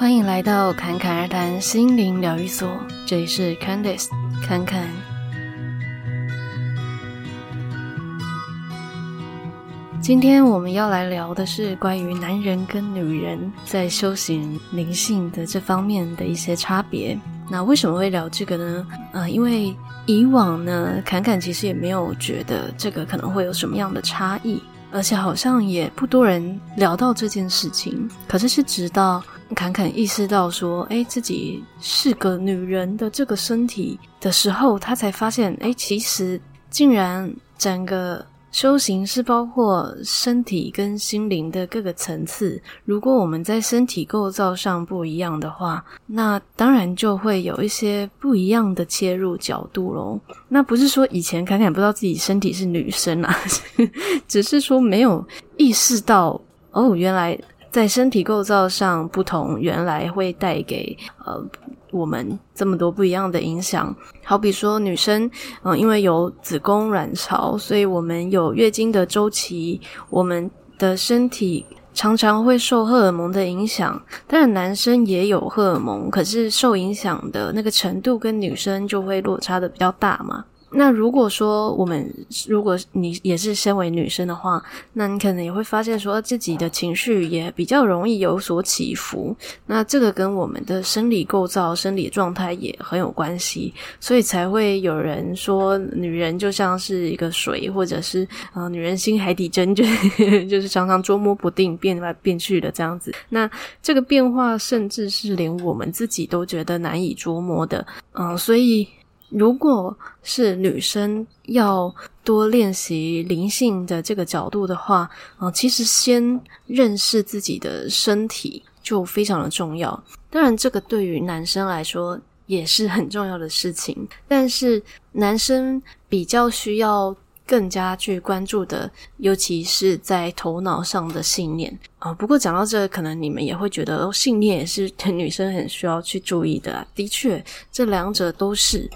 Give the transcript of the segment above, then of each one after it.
欢迎来到侃侃而谈心灵疗愈所，这里是 Candice 侃侃。今天我们要来聊的是关于男人跟女人在修行灵性的这方面的一些差别。那为什么会聊这个呢？呃，因为以往呢，侃侃其实也没有觉得这个可能会有什么样的差异，而且好像也不多人聊到这件事情。可是是直到侃侃意识到说，诶，自己是个女人的这个身体的时候，他才发现，诶，其实竟然整个修行是包括身体跟心灵的各个层次。如果我们在身体构造上不一样的话，那当然就会有一些不一样的切入角度咯。那不是说以前侃侃不知道自己身体是女生啊，只是说没有意识到哦，原来。在身体构造上不同，原来会带给呃我们这么多不一样的影响。好比说女生，嗯、因为有子宫卵巢，所以我们有月经的周期，我们的身体常常会受荷尔蒙的影响。当然，男生也有荷尔蒙，可是受影响的那个程度跟女生就会落差的比较大嘛。那如果说我们，如果你也是身为女生的话，那你可能也会发现说自己的情绪也比较容易有所起伏。那这个跟我们的生理构造、生理状态也很有关系，所以才会有人说女人就像是一个水，或者是呃女人心海底针，就 就是常常捉摸不定、变来变去的这样子。那这个变化，甚至是连我们自己都觉得难以捉摸的。嗯、所以。如果是女生要多练习灵性的这个角度的话，啊，其实先认识自己的身体就非常的重要。当然，这个对于男生来说也是很重要的事情，但是男生比较需要更加去关注的，尤其是在头脑上的信念啊。不过讲到这，可能你们也会觉得，哦，信念也是 女生很需要去注意的。的确，这两者都是。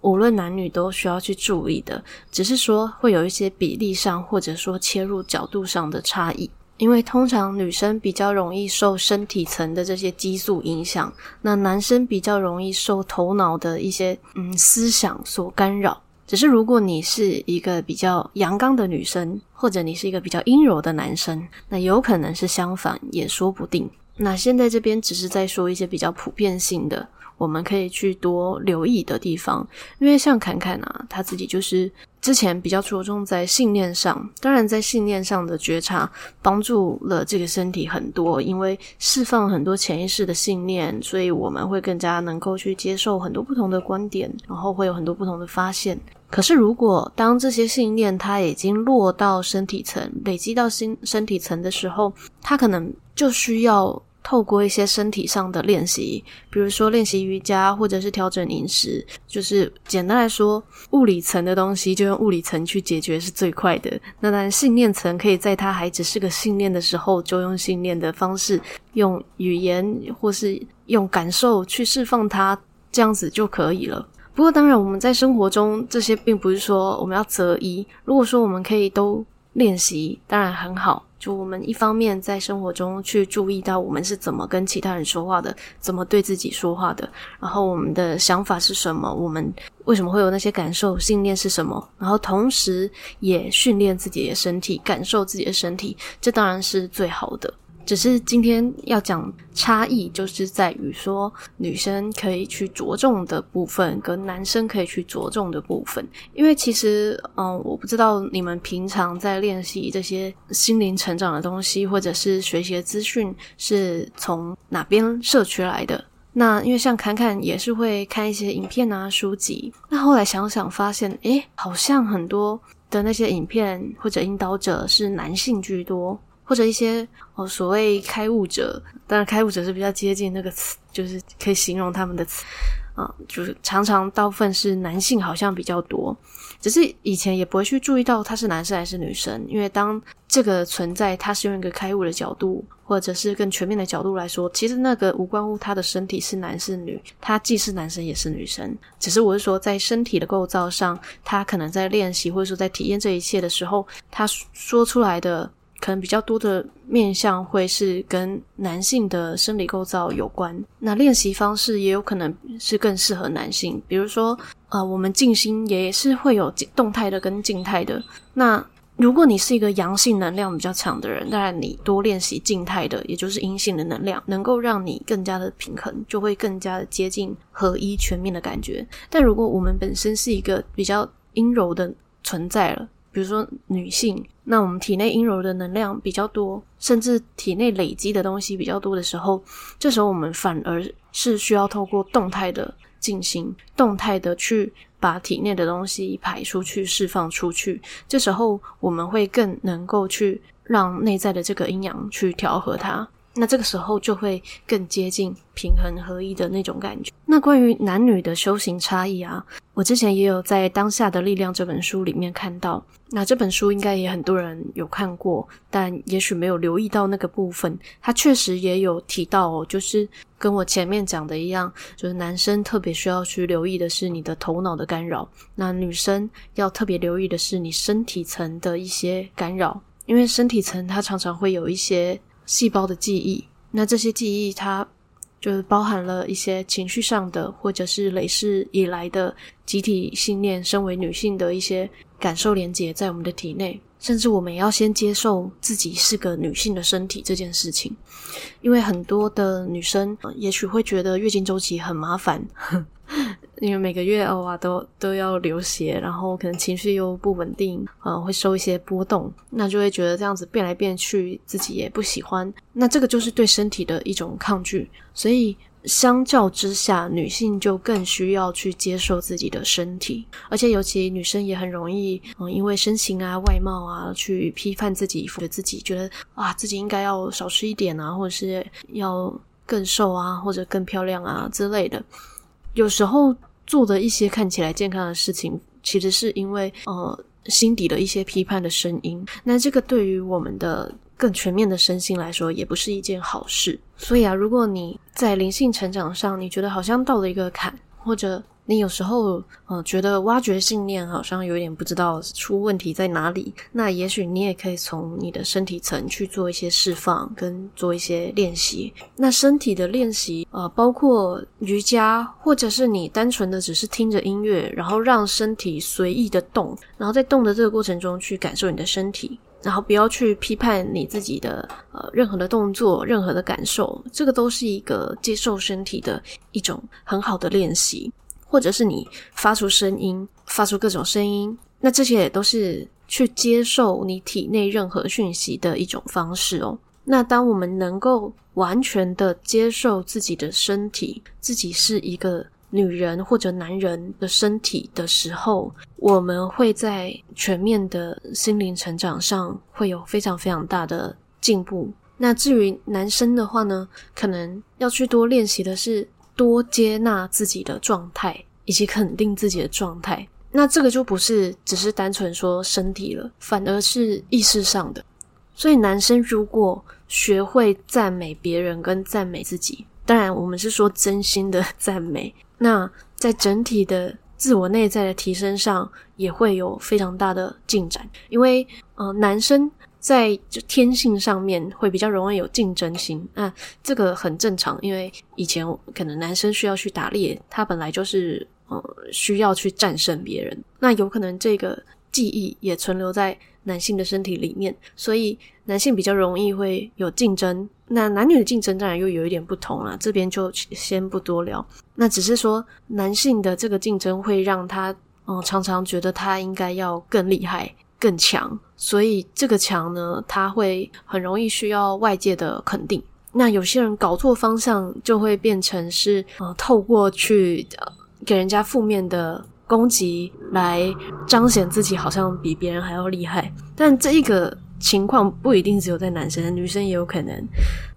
无论男女都需要去注意的，只是说会有一些比例上或者说切入角度上的差异。因为通常女生比较容易受身体层的这些激素影响，那男生比较容易受头脑的一些嗯思想所干扰。只是如果你是一个比较阳刚的女生，或者你是一个比较阴柔的男生，那有可能是相反，也说不定。那现在这边只是在说一些比较普遍性的。我们可以去多留意的地方，因为像侃侃啊，他自己就是之前比较着重在信念上，当然在信念上的觉察帮助了这个身体很多，因为释放很多潜意识的信念，所以我们会更加能够去接受很多不同的观点，然后会有很多不同的发现。可是如果当这些信念它已经落到身体层，累积到心身体层的时候，它可能就需要。透过一些身体上的练习，比如说练习瑜伽，或者是调整饮食，就是简单来说，物理层的东西就用物理层去解决是最快的。那当然，信念层可以在它还只是个信念的时候，就用信念的方式，用语言或是用感受去释放它，这样子就可以了。不过，当然我们在生活中这些并不是说我们要择一。如果说我们可以都练习，当然很好。就我们一方面在生活中去注意到我们是怎么跟其他人说话的，怎么对自己说话的，然后我们的想法是什么，我们为什么会有那些感受、信念是什么，然后同时也训练自己的身体，感受自己的身体，这当然是最好的。只是今天要讲差异，就是在于说女生可以去着重的部分，跟男生可以去着重的部分。因为其实，嗯，我不知道你们平常在练习这些心灵成长的东西，或者是学习的资讯，是从哪边摄取来的？那因为像侃侃也是会看一些影片啊、书籍。那后来想想发现，诶，好像很多的那些影片或者引导者是男性居多。或者一些哦，所谓开悟者，当然开悟者是比较接近那个词，就是可以形容他们的词啊，就是常常大部分是男性，好像比较多。只是以前也不会去注意到他是男生还是女生，因为当这个存在，他是用一个开悟的角度，或者是更全面的角度来说，其实那个无关乎他的身体是男是女，他既是男生也是女生。只是我是说，在身体的构造上，他可能在练习或者说在体验这一切的时候，他说出来的。可能比较多的面向会是跟男性的生理构造有关。那练习方式也有可能是更适合男性，比如说，呃，我们静心也是会有动态的跟静态的。那如果你是一个阳性能量比较强的人，当然你多练习静态的，也就是阴性的能量，能够让你更加的平衡，就会更加的接近合一全面的感觉。但如果我们本身是一个比较阴柔的存在了，比如说女性，那我们体内阴柔的能量比较多，甚至体内累积的东西比较多的时候，这时候我们反而是需要透过动态的进行，动态的去。把体内的东西排出去、释放出去，这时候我们会更能够去让内在的这个阴阳去调和它。那这个时候就会更接近平衡合一的那种感觉。那关于男女的修行差异啊，我之前也有在《当下的力量》这本书里面看到。那这本书应该也很多人有看过，但也许没有留意到那个部分。他确实也有提到哦，就是跟我前面讲的一样，就是男生特别需要去留意的是你的头脑的干扰，那女生要特别留意的是你身体层的一些干扰，因为身体层它常常会有一些。细胞的记忆，那这些记忆它就是包含了一些情绪上的，或者是累世以来的集体信念，身为女性的一些感受连接在我们的体内，甚至我们也要先接受自己是个女性的身体这件事情，因为很多的女生，也许会觉得月经周期很麻烦。因为每个月哦啊都都要流血，然后可能情绪又不稳定，呃，会受一些波动，那就会觉得这样子变来变去，自己也不喜欢。那这个就是对身体的一种抗拒。所以相较之下，女性就更需要去接受自己的身体，而且尤其女生也很容易，嗯、因为身形啊、外貌啊，去批判自己，觉得自己觉得啊，自己应该要少吃一点啊，或者是要更瘦啊，或者更漂亮啊之类的。有时候做的一些看起来健康的事情，其实是因为呃心底的一些批判的声音。那这个对于我们的更全面的身心来说，也不是一件好事。所以啊，如果你在灵性成长上，你觉得好像到了一个坎，或者你有时候，呃，觉得挖掘信念好像有点不知道出问题在哪里。那也许你也可以从你的身体层去做一些释放，跟做一些练习。那身体的练习，呃，包括瑜伽，或者是你单纯的只是听着音乐，然后让身体随意的动，然后在动的这个过程中去感受你的身体，然后不要去批判你自己的呃任何的动作、任何的感受，这个都是一个接受身体的一种很好的练习。或者是你发出声音，发出各种声音，那这些也都是去接受你体内任何讯息的一种方式哦。那当我们能够完全的接受自己的身体，自己是一个女人或者男人的身体的时候，我们会在全面的心灵成长上会有非常非常大的进步。那至于男生的话呢，可能要去多练习的是。多接纳自己的状态，以及肯定自己的状态，那这个就不是只是单纯说身体了，反而是意识上的。所以男生如果学会赞美别人跟赞美自己，当然我们是说真心的赞美，那在整体的自我内在的提升上也会有非常大的进展，因为呃男生。在就天性上面会比较容易有竞争心，那这个很正常，因为以前可能男生需要去打猎，他本来就是呃需要去战胜别人，那有可能这个记忆也存留在男性的身体里面，所以男性比较容易会有竞争。那男女的竞争当然又有一点不同啦，这边就先不多聊。那只是说男性的这个竞争会让他嗯、常常觉得他应该要更厉害。更强，所以这个强呢，他会很容易需要外界的肯定。那有些人搞错方向，就会变成是呃，透过去呃给人家负面的攻击来彰显自己好像比别人还要厉害。但这一个情况不一定只有在男生，女生也有可能。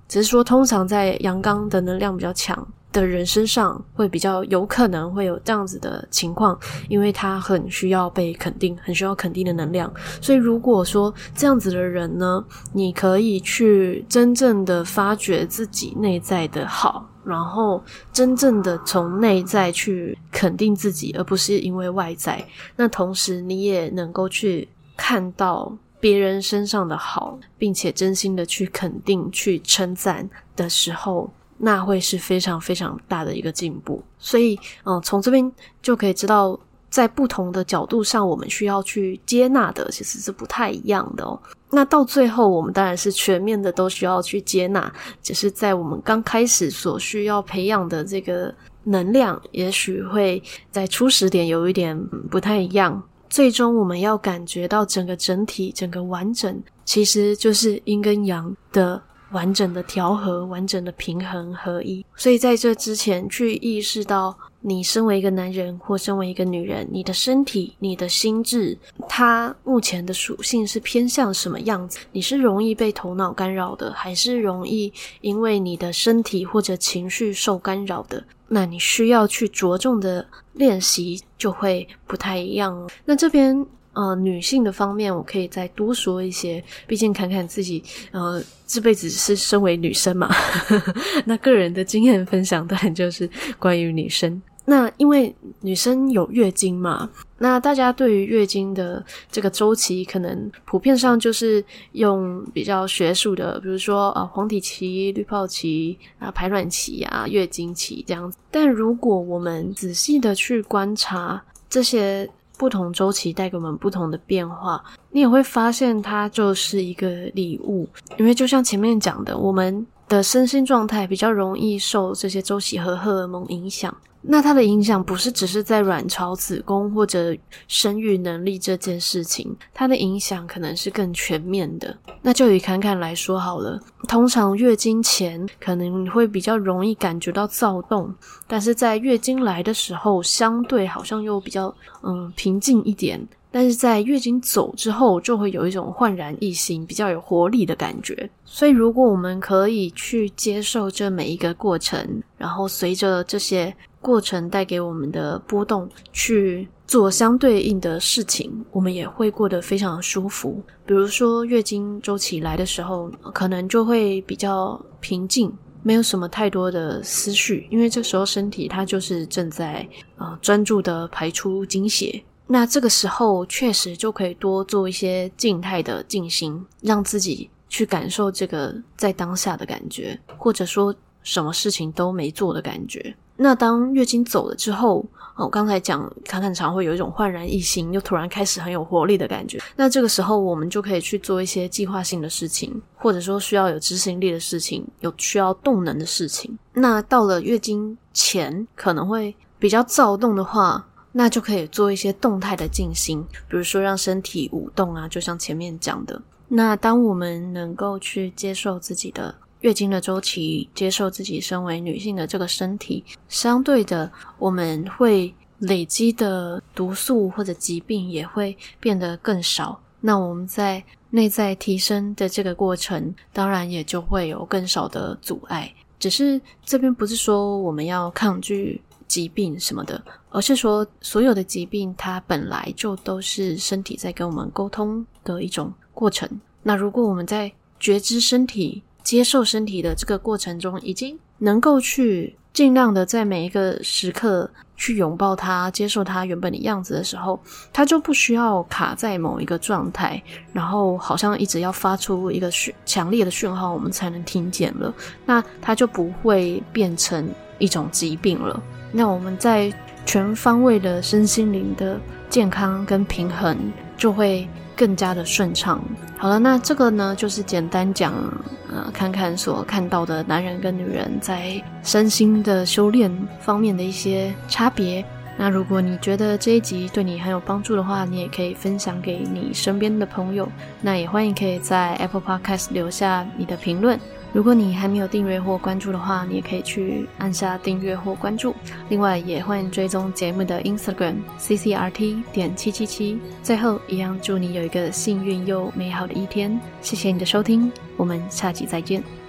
只是说，通常在阳刚的能量比较强的人身上会比较有可能会有这样子的情况，因为他很需要被肯定，很需要肯定的能量。所以如果说这样子的人呢，你可以去真正的发掘自己内在的好，然后真正的从内在去肯定自己，而不是因为外在。那同时你也能够去看到别人身上的好，并且真心的去肯定、去称赞的时候，那会是非常非常大的一个进步。所以，嗯、从这边就可以知道，在不同的角度上，我们需要去接纳的其实是不太一样的哦。那到最后，我们当然是全面的都需要去接纳，只是在我们刚开始所需要培养的这个能量，也许会在初始点有一点不太一样。最终，我们要感觉到整个整体、整个完整，其实就是阴跟阳的完整的调和、完整的平衡合一。所以，在这之前，去意识到你身为一个男人或身为一个女人，你的身体、你的心智，它目前的属性是偏向什么样子？你是容易被头脑干扰的，还是容易因为你的身体或者情绪受干扰的？那你需要去着重的练习就会不太一样哦。那这边呃，女性的方面，我可以再多说一些。毕竟侃侃自己呃这辈子是身为女生嘛，那个人的经验分享当然就是关于女生。那因为女生有月经嘛，那大家对于月经的这个周期，可能普遍上就是用比较学术的，比如说呃黄体期、滤泡期啊、排卵期啊、月经期这样子。但如果我们仔细的去观察这些不同周期带给我们不同的变化，你也会发现它就是一个礼物，因为就像前面讲的，我们的身心状态比较容易受这些周期和荷尔蒙影响。那它的影响不是只是在卵巢、子宫或者生育能力这件事情，它的影响可能是更全面的。那就以侃侃来说好了，通常月经前可能会比较容易感觉到躁动，但是在月经来的时候，相对好像又比较嗯平静一点。但是在月经走之后，就会有一种焕然一新、比较有活力的感觉。所以，如果我们可以去接受这每一个过程，然后随着这些。过程带给我们的波动，去做相对应的事情，我们也会过得非常舒服。比如说月经周期来的时候，可能就会比较平静，没有什么太多的思绪，因为这时候身体它就是正在呃专注的排出经血。那这个时候确实就可以多做一些静态的静心，让自己去感受这个在当下的感觉，或者说什么事情都没做的感觉。那当月经走了之后，我刚才讲，侃侃常会有一种焕然一新，又突然开始很有活力的感觉。那这个时候，我们就可以去做一些计划性的事情，或者说需要有执行力的事情，有需要动能的事情。那到了月经前，可能会比较躁动的话，那就可以做一些动态的静心，比如说让身体舞动啊，就像前面讲的。那当我们能够去接受自己的。月经的周期，接受自己身为女性的这个身体，相对的，我们会累积的毒素或者疾病也会变得更少。那我们在内在提升的这个过程，当然也就会有更少的阻碍。只是这边不是说我们要抗拒疾病什么的，而是说所有的疾病它本来就都是身体在跟我们沟通的一种过程。那如果我们在觉知身体，接受身体的这个过程中，已经能够去尽量的在每一个时刻去拥抱它，接受它原本的样子的时候，它就不需要卡在某一个状态，然后好像一直要发出一个讯强烈的讯号，我们才能听见了。那它就不会变成一种疾病了。那我们在全方位的身心灵的健康跟平衡，就会更加的顺畅。好了，那这个呢，就是简单讲，呃，看看所看到的男人跟女人在身心的修炼方面的一些差别。那如果你觉得这一集对你很有帮助的话，你也可以分享给你身边的朋友。那也欢迎可以在 Apple Podcast 留下你的评论。如果你还没有订阅或关注的话，你也可以去按下订阅或关注。另外，也欢迎追踪节目的 Instagram ccrt 点七七七。最后，一样祝你有一个幸运又美好的一天。谢谢你的收听，我们下期再见。